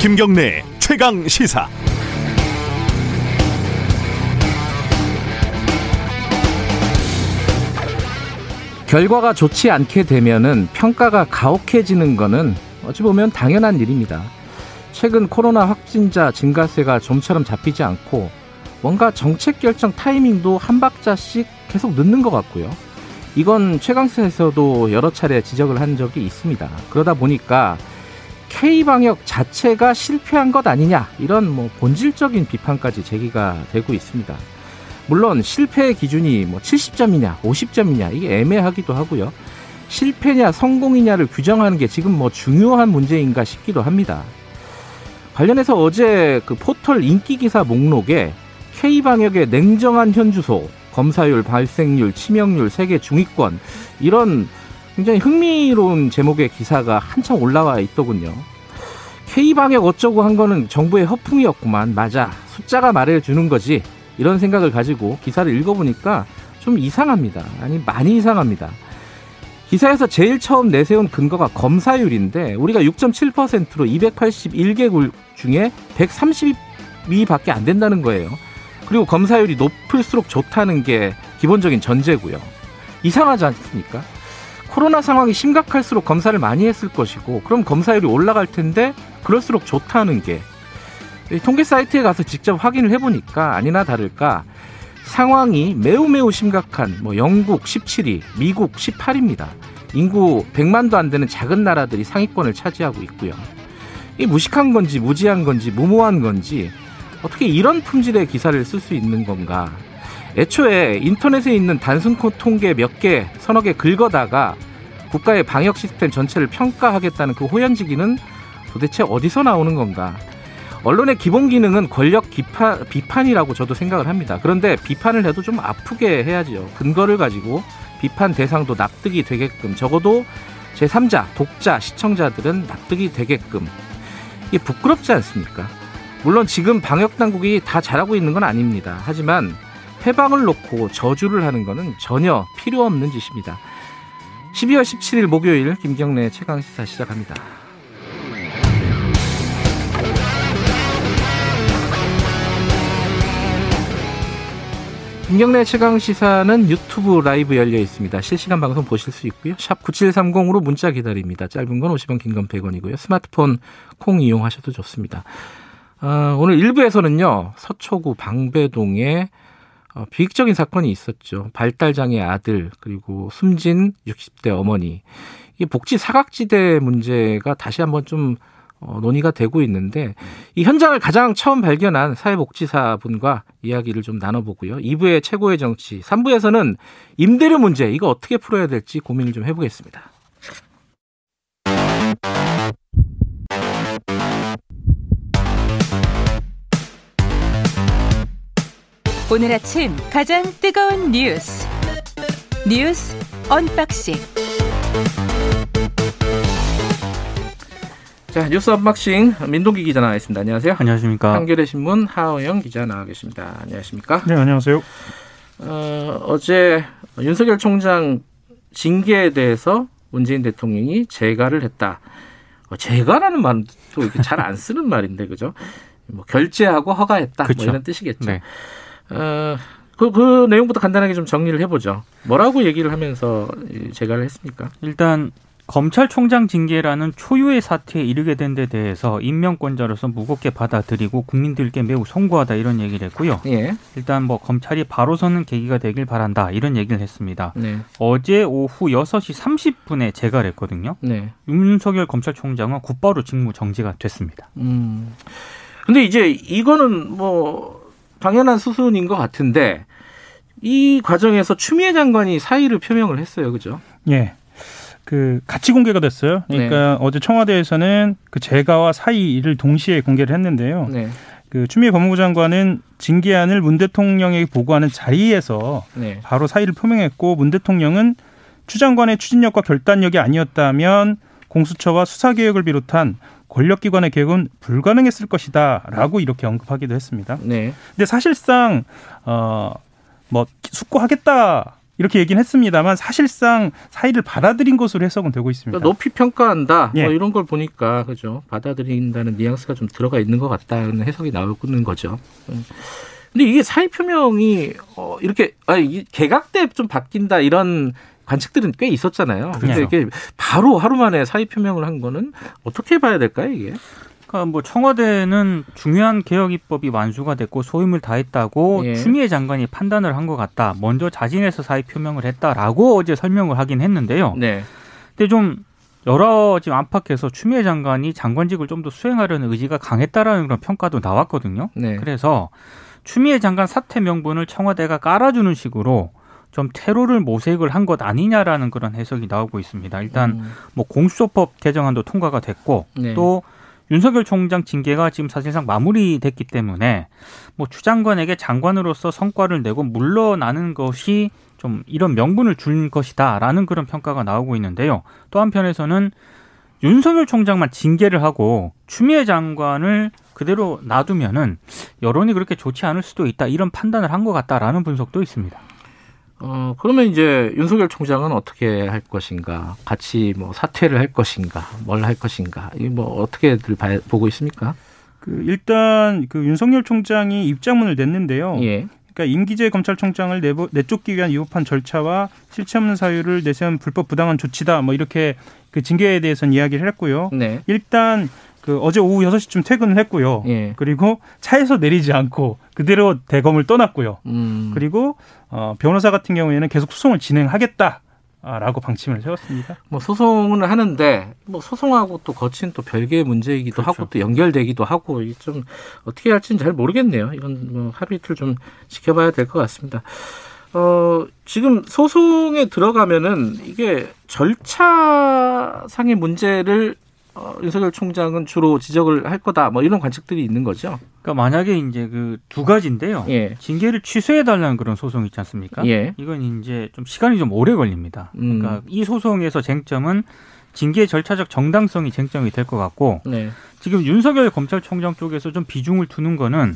김경래 최강 시사. 결과가 좋지 않게 되면은 평가가 가혹해지는 거는 어찌 보면 당연한 일입니다. 최근 코로나 확진자 증가세가 좀처럼 잡히지 않고 뭔가 정책 결정 타이밍도 한 박자씩 계속 늦는 것 같고요. 이건 최강세에서도 여러 차례 지적을 한 적이 있습니다. 그러다 보니까 K 방역 자체가 실패한 것 아니냐 이런 뭐 본질적인 비판까지 제기가 되고 있습니다. 물론 실패의 기준이 뭐 70점이냐 50점이냐 이게 애매하기도 하고요. 실패냐 성공이냐를 규정하는 게 지금 뭐 중요한 문제인가 싶기도 합니다. 관련해서 어제 그 포털 인기 기사 목록에 K 방역의 냉정한 현주소, 검사율, 발생률, 치명률, 세계 중위권 이런 굉장히 흥미로운 제목의 기사가 한참 올라와 있더군요. K 방역 어쩌고 한 거는 정부의 허풍이었구만. 맞아. 숫자가 말해주는 거지. 이런 생각을 가지고 기사를 읽어보니까 좀 이상합니다. 아니, 많이 이상합니다. 기사에서 제일 처음 내세운 근거가 검사율인데 우리가 6.7%로 281개국 중에 132밖에 안 된다는 거예요. 그리고 검사율이 높을수록 좋다는 게 기본적인 전제고요. 이상하지 않습니까? 코로나 상황이 심각할수록 검사를 많이 했을 것이고 그럼 검사율이 올라갈 텐데 그럴수록 좋다는 게 통계 사이트에 가서 직접 확인을 해보니까 아니나 다를까 상황이 매우 매우 심각한 뭐 영국 17위, 미국 18위입니다. 인구 100만도 안 되는 작은 나라들이 상위권을 차지하고 있고요. 이 무식한 건지 무지한 건지 무모한 건지 어떻게 이런 품질의 기사를 쓸 수 있는 건가? 애초에 인터넷에 있는 단순 통계 몇 개, 서너 개 긁어다가 국가의 방역 시스템 전체를 평가하겠다는 그 호연지기는 도대체 어디서 나오는 건가? 언론의 기본 기능은 권력 기파, 비판이라고 저도 생각을 합니다. 그런데 비판을 해도 좀 아프게 해야지요. 근거를 가지고 비판 대상도 납득이 되게끔 적어도 제3자, 독자, 시청자들은 납득이 되게끔 이게 부끄럽지 않습니까? 물론 지금 방역 당국이 다 잘하고 있는 건 아닙니다. 하지만 해방을 놓고 저주를 하는 것은 전혀 필요 없는 짓입니다. 12월 17일 목요일 김경래 최강 시사 시작합니다. 김경래 최강 시사는 유튜브 라이브 열려 있습니다. 실시간 방송 보실 수 있고요. 샵 9730으로 문자 기다립니다. 짧은 건 50원, 긴 건 100원이고요. 스마트폰 콩 이용하셔도 좋습니다. 어, 오늘 1부에서는요. 서초구 방배동에 어, 비극적인 사건이 있었죠. 발달장애 아들 그리고 숨진 60대 어머니. 이 복지 사각지대 문제가 다시 한번 좀 어, 논의가 되고 있는데 이 현장을 가장 처음 발견한 사회복지사분과 이야기를 좀 나눠보고요. 2부의 최고의 정치, 3부에서는 임대료 문제 이거 어떻게 풀어야 될지 고민을 좀 해보겠습니다. 오늘 아침 가장 뜨거운 뉴스 뉴스 언박싱 자 뉴스 unboxing 민동기 기자 나와 있습니다. 안녕하세요. 안녕하십니까. 한겨레 신문 하어영 기자 나와 계십니다. 안녕하십니까. 네 안녕하세요. 어, 어제 윤석열 총장 징계에 대해서 문재인 대통령이 재가를 했다. 어, 재가라는 말은 또 이렇게 잘 안 쓰는 말인데 그죠? 뭐 결재하고 허가했다. 뭐 이런 뜻이겠죠. 네. 어, 그, 그 내용부터 간단하게 좀 정리를 해보죠. 뭐라고 얘기를 하면서 재가를 했습니까? 일단 검찰총장 징계라는 초유의 사태에 이르게 된 데 대해서 임명권자로서 무겁게 받아들이고 국민들께 매우 송구하다 이런 얘기를 했고요. 예. 일단 뭐 검찰이 바로 서는 계기가 되길 바란다 이런 얘기를 했습니다. 네. 어제 오후 6시 30분에 재가를 했거든요. 네. 윤석열 검찰총장은 곧바로 직무 정지가 됐습니다. 음. 근데 이제 이거는 뭐 당연한 수순인 것 같은데 이 과정에서 추미애 장관이 사의를 표명을 했어요, 그죠? 예. 그 같이 공개가 됐어요. 그러니까 네. 어제 청와대에서는 그 재가와 사의를 동시에 공개를 했는데요. 네. 그 추미애 법무부 장관은 징계안을 문 대통령에게 보고하는 자리에서 네. 바로 사의를 표명했고 문 대통령은 추 장관의 추진력과 결단력이 아니었다면 공수처와 수사 개혁을 비롯한 권력기관의 개혁은 불가능했을 것이다라고 이렇게 언급하기도 했습니다. 네. 근데 사실상 어뭐 숙고하겠다. 이렇게 얘기는 했습니다만 사실상 사의를 받아들인 것으로 해석은 되고 있습니다. 그러니까 높이 평가한다. 뭐 예. 뭐 이런 걸 보니까 그죠. 받아들인다는 뉘앙스가 좀 들어가 있는 것 같다는 해석이 나오는 거죠. 음. 근데 이게 사의 표명이 어 이렇게 아 개각 때 좀 바뀐다 이런 관측들은 꽤 있었잖아요. 그런데 이게 바로 하루 만에 사의 표명을 한 거는 어떻게 봐야 될까요, 이게? 그러니까 뭐 청와대는 중요한 개혁 입법이 완수가 됐고 소임을 다했다고 예. 추미애 장관이 판단을 한 것 같다. 먼저 자진해서 사의 표명을 했다라고 어제 설명을 하긴 했는데요. 네. 근데 좀 여러 지금 안팎에서 추미애 장관이 장관직을 좀 더 수행하려는 의지가 강했다라는 그런 평가도 나왔거든요. 네. 그래서 추미애 장관 사퇴 명분을 청와대가 깔아주는 식으로 좀 테러를 모색을 한 것 아니냐라는 그런 해석이 나오고 있습니다. 일단 음. 뭐 공수처법 개정안도 통과가 됐고 네. 또 윤석열 총장 징계가 지금 사실상 마무리됐기 때문에 뭐 추 장관에게 장관으로서 성과를 내고 물러나는 것이 좀 이런 명분을 준 것이다라는 그런 평가가 나오고 있는데요. 또 한편에서는 윤석열 총장만 징계를 하고 추미애 장관을 그대로 놔두면은 여론이 그렇게 좋지 않을 수도 있다 이런 판단을 한 것 같다라는 분석도 있습니다. 어, 그러면 이제 윤석열 총장은 어떻게 할 것인가? 같이 뭐 사퇴를 할 것인가? 뭘 할 것인가? 이 뭐 어떻게들 보고 있습니까? 그 일단 그 윤석열 총장이 입장문을 냈는데요. 예. 그러니까 임기재 검찰총장을 내보, 내쫓기 위한 위법한 절차와 실체 없는 사유를 내세운 불법 부당한 조치다. 뭐 이렇게 그 징계에 대해서는 이야기를 했고요. 네. 일단 그 어제 오후 6시쯤 퇴근을 했고요. 예. 그리고 차에서 내리지 않고 그대로 대검을 떠났고요. 음. 그리고 어, 변호사 같은 경우에는 계속 소송을 진행하겠다. 라고 방침을 세웠습니다. 뭐 소송은 하는데 뭐 소송하고 또 거친 또 별개의 문제이기도 그렇죠. 하고 또 연결되기도 하고 좀 어떻게 할지는 잘 모르겠네요. 이건 뭐 하루 이틀 좀 지켜봐야 될 것 같습니다. 어, 지금 소송에 들어가면은 이게 절차상의 문제를 어, 윤석열 총장은 주로 지적을 할 거다. 뭐 이런 관측들이 있는 거죠. 그러니까 만약에 이제 그 두 가지인데요. 예. 징계를 취소해 달라는 그런 소송 있지 않습니까? 예. 이건 이제 좀 시간이 좀 오래 걸립니다. 음. 그러니까 이 소송에서 쟁점은 징계 절차적 정당성이 쟁점이 될 것 같고 네. 지금 윤석열 검찰총장 쪽에서 좀 비중을 두는 거는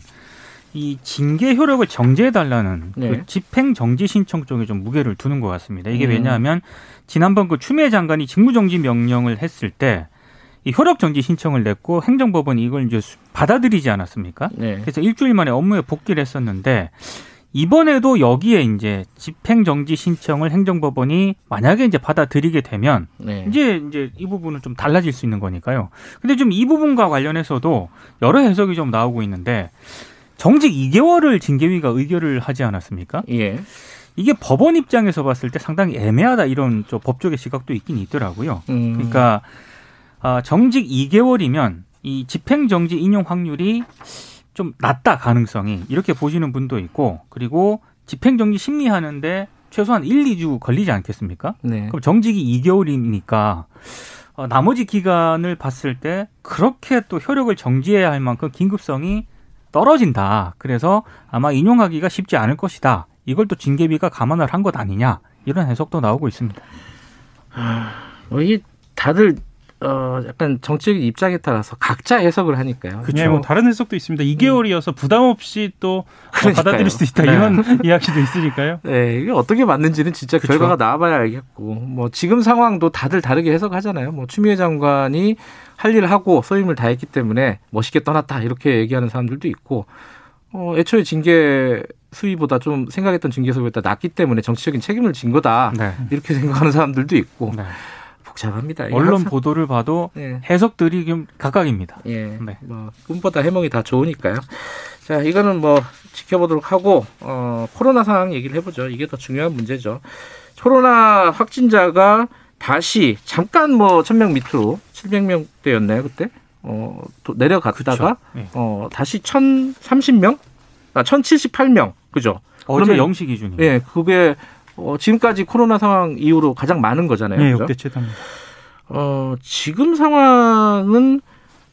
이 징계 효력을 정지해 달라는 네. 그 집행 정지 신청 쪽에 좀 무게를 두는 것 같습니다. 이게 음. 왜냐하면 지난번 그 추미애 장관이 직무정지 명령을 했을 때 이 효력 정지 신청을 냈고 행정법원이 이걸 이제 받아들이지 않았습니까? 네. 그래서 일주일 만에 업무에 복귀를 했었는데 이번에도 여기에 이제 집행 정지 신청을 행정법원이 만약에 이제 받아들이게 되면 네. 이제 이제 이 부분은 좀 달라질 수 있는 거니까요. 근데 좀 이 부분과 관련해서도 여러 해석이 좀 나오고 있는데 정직 2개월을 징계위가 의결을 하지 않았습니까? 예. 이게 법원 입장에서 봤을 때 상당히 애매하다 이런 저 법조계 시각도 있긴 있더라고요. 음. 그러니까 어, 정직 2개월이면 이 집행정지 인용 확률이 좀 낮다 가능성이 이렇게 보시는 분도 있고 그리고 집행정지 심리하는데 최소한 1, 2주 걸리지 않겠습니까? 네. 그럼 정직이 2개월이니까 어, 나머지 기간을 봤을 때 그렇게 또 효력을 정지해야 할 만큼 긴급성이 떨어진다. 그래서 아마 인용하기가 쉽지 않을 것이다. 이걸 또 징계비가 감안을 한 것 아니냐 이런 해석도 나오고 있습니다. 아, 뭐 이게 다들 어 약간 정치적 입장에 따라서 각자 해석을 하니까요. 그렇죠. 네, 뭐 다른 해석도 있습니다. 2개월이어서 부담 없이 또 어, 받아들일 수 있다 네. 이런 이야기도 있으니까요. 네, 이게 어떻게 맞는지는 진짜 그렇죠. 결과가 나와봐야 알겠고, 뭐 지금 상황도 다들 다르게 해석하잖아요. 뭐 추미애 장관이 할 일을 하고 소임을 다했기 때문에 멋있게 떠났다 이렇게 얘기하는 사람들도 있고, 어 애초에 징계 수위보다 좀 생각했던 징계 수위보다 낮기 때문에 정치적인 책임을 진 거다 네. 이렇게 생각하는 사람들도 있고. 네. 복잡합니다. 언론 항상... 보도를 봐도 네. 해석들이 좀 각각입니다. 예. 네. 뭐 꿈보다 해몽이 다 좋으니까요. 자, 이거는 뭐 지켜보도록 하고 어, 코로나 상황 얘기를 해보죠. 이게 더 중요한 문제죠. 코로나 확진자가 다시 잠깐 뭐 천 명 밑으로 700명대였나요 그때? 어, 또 내려갔다가 네. 어, 다시 1,030명? 아, 1,078명. 그죠? 어제 영시 기준이. 예, 그게 어, 지금까지 코로나 상황 이후로 가장 많은 거잖아요. 네, 역대 최다입니다. 어, 지금 상황은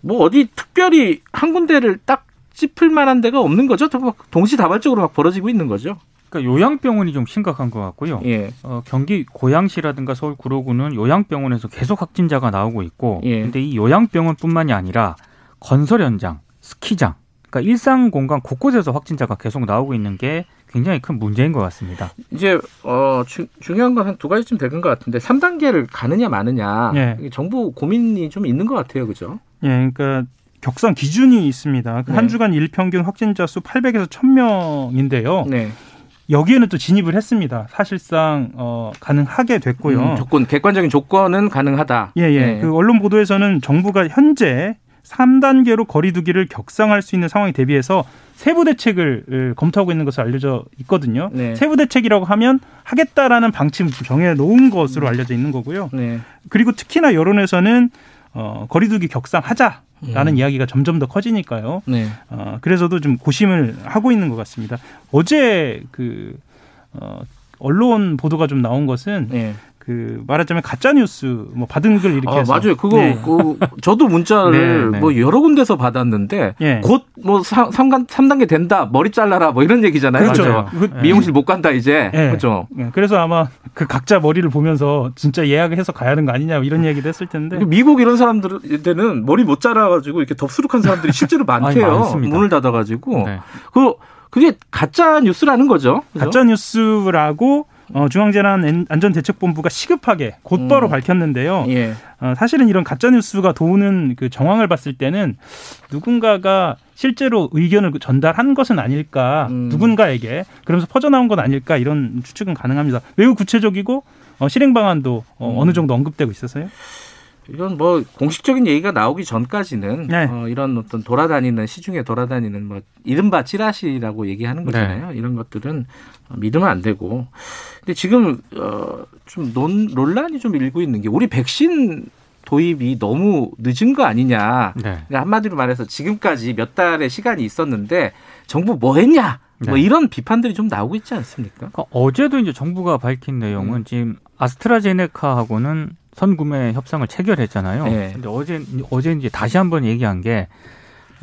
뭐 어디 특별히 한 군데를 딱 짚을 만한 데가 없는 거죠. 동시다발적으로 막 벌어지고 있는 거죠. 그러니까 요양병원이 좀 심각한 것 같고요. 예. 어, 경기 고양시라든가 서울 구로구는 요양병원에서 계속 확진자가 나오고 있고, 예. 근데 이 요양병원뿐만이 아니라 건설 현장, 스키장, 그러니까 일상 공간 곳곳에서 확진자가 계속 나오고 있는 게 굉장히 큰 문제인 것 같습니다. 이제 어 주, 중요한 건 한 두 가지쯤 되는 것 같은데 3단계를 가느냐 마느냐 예. 정부 고민이 좀 있는 것 같아요, 그죠? 예, 그러니까 격상 기준이 있습니다. 그 네. 한 주간 일평균 확진자 수 800에서 1000명인데요. 네. 여기에는 또 진입을 했습니다. 사실상 어, 가능하게 됐고요. 음, 조건 객관적인 조건은 가능하다. 예, 예. 네. 그 언론 보도에서는 정부가 현재 3단계로 거리두기를 격상할 수 있는 상황에 대비해서 세부 대책을 검토하고 있는 것으로 알려져 있거든요. 네. 세부 대책이라고 하면 하겠다라는 방침 정해 놓은 것으로 음. 알려져 있는 거고요. 네. 그리고 특히나 여론에서는 어, 거리두기 격상하자. 라는 음. 이야기가 점점 더 커지니까요. 네. 어, 그래서도 좀 고심을 하고 있는 것 같습니다. 어제 그 어, 언론 보도가 좀 나온 것은 네. 그 말하자면 가짜 뉴스 뭐 받은 글 이렇게 아, 해서 맞아요. 그거 네. 그 저도 문자를 네, 네. 뭐 여러 군데서 받았는데 네. 곧뭐 3, 3단계 된다. 머리 잘라라 뭐 이런 얘기잖아요. 그렇죠. 그, 미용실 못 간다 이제. 네. 그렇죠. 네. 그래서 아마 그 각자 머리를 보면서 진짜 예약을 해서 가야 하는 거 아니냐 이런 얘기도 했을 텐데. 미국 이런 사람들한테는 머리 못 잘라 가지고 이렇게 덥수룩한 사람들이 실제로 많대요. 아니, 문을 닫아 가지고. 그 그게 가짜 뉴스라는 거죠. 그죠? 가짜 뉴스라고 어, 중앙재난안전대책본부가 시급하게 곧바로 음. 밝혔는데요. 예. 어, 사실은 이런 가짜 뉴스가 도는 그 정황을 봤을 때는 누군가가 실제로 의견을 전달한 것은 아닐까, 음. 누군가에게 그러면서 퍼져나온 건 아닐까 이런 추측은 가능합니다. 매우 구체적이고 어, 실행 방안도 어, 음. 어느 정도 언급되고 있어서요. 이건 뭐 공식적인 얘기가 나오기 전까지는 네. 어, 이런 어떤 돌아다니는 시중에 돌아다니는 뭐 이른바 찌라시라고 얘기하는 거잖아요. 네. 이런 것들은 믿으면 안 되고. 근데 지금 어, 좀 논, 논란이 좀 일고 있는 게 우리 백신 도입이 너무 늦은 거 아니냐. 네. 그러니까 한마디로 말해서 지금까지 몇 달의 시간이 있었는데 정부 뭐 했냐. 뭐 네. 이런 비판들이 좀 나오고 있지 않습니까? 그러니까 어제도 이제 정부가 밝힌 내용은 음. 지금 아스트라제네카하고는 선구매 협상을 체결했잖아요. 네. 근데 어제 어제 이제 다시 한번 얘기한 게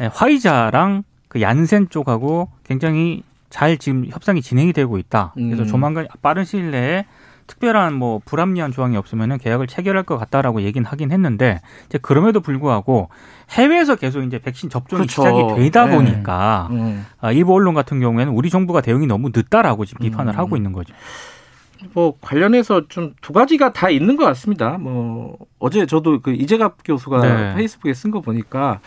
예, 화이자랑 그 얀센 쪽하고 굉장히 잘 지금 협상이 진행이 되고 있다. 그래서 음. 조만간 빠른 시일 내에 특별한 뭐 불합리한 조항이 없으면은 계약을 체결할 것 같다라고 얘기는 하긴 했는데 이제 그럼에도 불구하고 해외에서 계속 이제 백신 접종이 그렇죠. 시작이 되다 네. 보니까 음. 일부 언론 같은 경우에는 우리 정부가 대응이 너무 늦다라고 지금 비판을 음. 하고 있는 거죠. 뭐 관련해서 좀 두 가지가 다 있는 것 같습니다. 뭐 어제 저도 그 이재갑 교수가 네. 페이스북에 쓴 거 보니까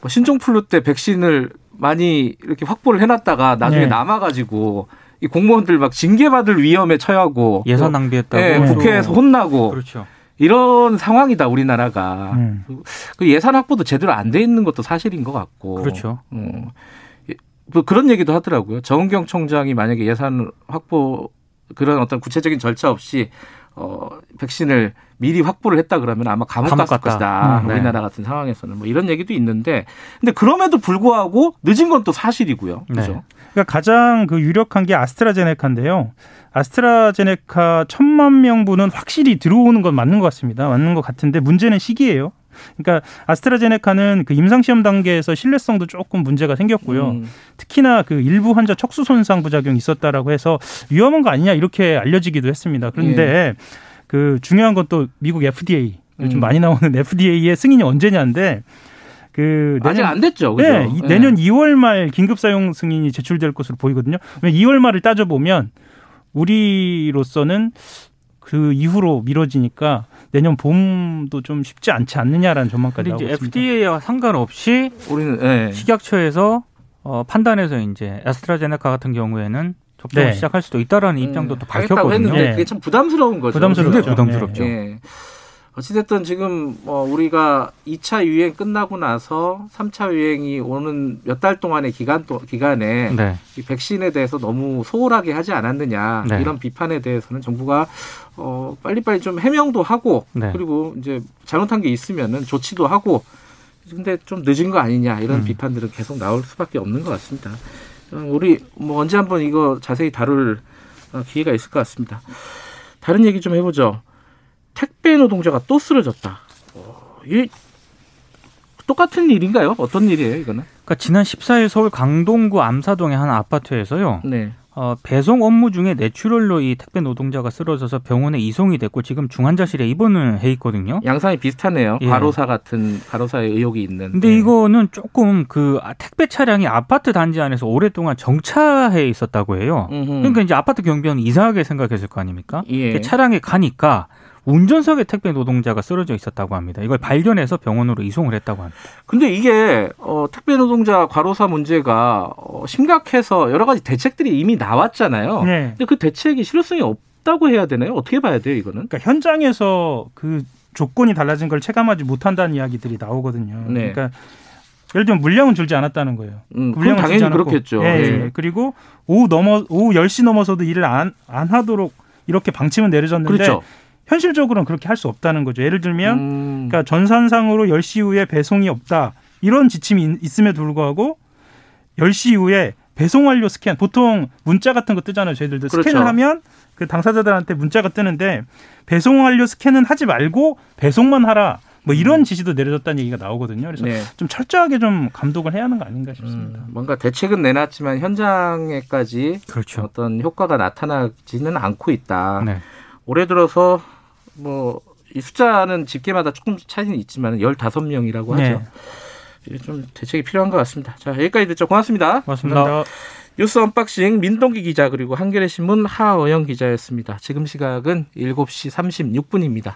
뭐 신종플루 때 백신을 많이 이렇게 확보를 해놨다가 나중에 네. 남아가지고 이 공무원들 막 징계받을 위험에 처하고 예산 낭비했다고 네, 국회에서 혼나고 그렇죠. 이런 상황이다 우리나라가 음. 그 예산 확보도 제대로 안 돼 있는 것도 사실인 것 같고 그렇죠. 어. 뭐 그런 얘기도 하더라고요. 정은경 총장이 만약에 예산 확보 그런 어떤 구체적인 절차 없이 어, 백신을 미리 확보를 했다 그러면 아마 감옥, 감옥 갔을 갔다. 것이다. 음, 네. 우리나라 같은 상황에서는 뭐 이런 얘기도 있는데 근데 그럼에도 불구하고 늦은 건 또 사실이고요. 네. 그죠? 그러니까 가장 그 유력한 게 아스트라제네카인데요. 아스트라제네카 천만 명분은 확실히 들어오는 건 맞는 것 같습니다. 맞는 것 같은데 문제는 시기예요. 그러니까 아스트라제네카는 그 임상 시험 단계에서 신뢰성도 조금 문제가 생겼고요. 음. 특히나 그 일부 환자 척수 손상 부작용이 있었다라고 해서 위험한 거 아니냐 이렇게 알려지기도 했습니다. 그런데 예. 그 중요한 건 또 미국 FDA 요즘 음. 많이 나오는 FDA의 승인이 언제냐인데 그 내년, 아직 안 됐죠. 그죠? 네, 네. 내년 2월 말 긴급 사용 승인이 제출될 것으로 보이거든요. 2월 말을 따져 보면 우리로서는 그 이후로 미뤄지니까 내년 봄도 좀 쉽지 않지 않느냐라는 전망까지 나오고 있습니다. FDA와 상관없이 우리는 네. 식약처에서 어, 판단해서 이제 아스트라제네카 같은 경우에는 접종을 네. 시작할 수도 있다라는 음, 입장도 또 밝혔거든요. 했는데 그게 참 부담스러운 거죠. 부담스럽죠. 부담스럽죠. 네. 어찌됐든 지금 뭐 우리가 2차 유행 끝나고 나서 3차 유행이 오는 몇 달 동안의 기간 또 기간에 네. 이 백신에 대해서 너무 소홀하게 하지 않았느냐 네. 이런 비판에 대해서는 정부가 어 빨리빨리 좀 해명도 하고 네. 그리고 이제 잘못한 게 있으면은 조치도 하고 근데 좀 늦은 거 아니냐 이런 음. 비판들은 계속 나올 수밖에 없는 것 같습니다. 어, 우리 뭐 언제 한번 이거 자세히 다룰 어, 기회가 있을 것 같습니다. 다른 얘기 좀 해보죠. 택배 노동자가 또 쓰러졌다. 어, 이 똑같은 일인가요? 어떤 일이에요, 이거는? 그러니까 지난 14일 서울 강동구 암사동의 한 아파트에서요. 네. 어, 배송 업무 중에 내추럴로 이 택배 노동자가 쓰러져서 병원에 이송이 됐고 지금 중환자실에 입원을 해 있거든요. 양상이 비슷하네요. 예. 과로사 같은 과로사의 의혹이 있는. 근데 네. 이거는 조금 그 택배 차량이 아파트 단지 안에서 오랫동안 정차해 있었다고 해요. 음흠. 그러니까 이제 아파트 경비원은 이상하게 생각했을 거 아닙니까? 예. 차량에 가니까 운전석에 택배 노동자가 쓰러져 있었다고 합니다. 이걸 발견해서 병원으로 이송을 했다고 합니다. 근데 이게 어, 택배 노동자 과로사 문제가 어, 심각해서 여러 가지 대책들이 이미 나왔잖아요. 네. 근데 그 대책이 실효성이 없다고 해야 되나요? 어떻게 봐야 돼요, 이거는? 그러니까 현장에서 그 조건이 달라진 걸 체감하지 못한다는 이야기들이 나오거든요. 네. 그러니까 예를 들면 물량은 줄지 않았다는 거예요. 음, 그 물량은 당연히 그렇겠죠. 예, 예. 그리고 오후 넘어 오후 10시 넘어서도 일을 안, 안 하도록 이렇게 방침은 내려졌는데 그렇죠. 현실적으로는 그렇게 할 수 없다는 거죠. 예를 들면 음. 그러니까 전산상으로 10시 이후에 배송이 없다. 이런 지침이 있음에도 불구하고 10시 이후에 배송 완료 스캔 보통 문자 같은 거 뜨잖아요. 저희들도 그렇죠. 스캔을 하면 그 당사자들한테 문자가 뜨는데 배송 완료 스캔은 하지 말고 배송만 하라. 뭐 이런 음. 지시도 내려졌다는 얘기가 나오거든요. 그래서 네. 좀 철저하게 좀 감독을 해야 하는 거 아닌가 싶습니다. 음, 뭔가 대책은 내놨지만 현장에까지 그렇죠. 어떤 효과가 나타나지는 않고 있다. 네. 올해 들어서 뭐 이 숫자는 집계마다 조금 차이는 있지만 15명이라고 하죠. 네. 좀 대책이 필요한 것 같습니다. 자, 여기까지 듣죠. 고맙습니다. 고맙습니다. 뉴스 unboxing 민동기 기자 그리고 한겨레 신문 하어영 기자였습니다. 지금 시각은 7시 36분입니다.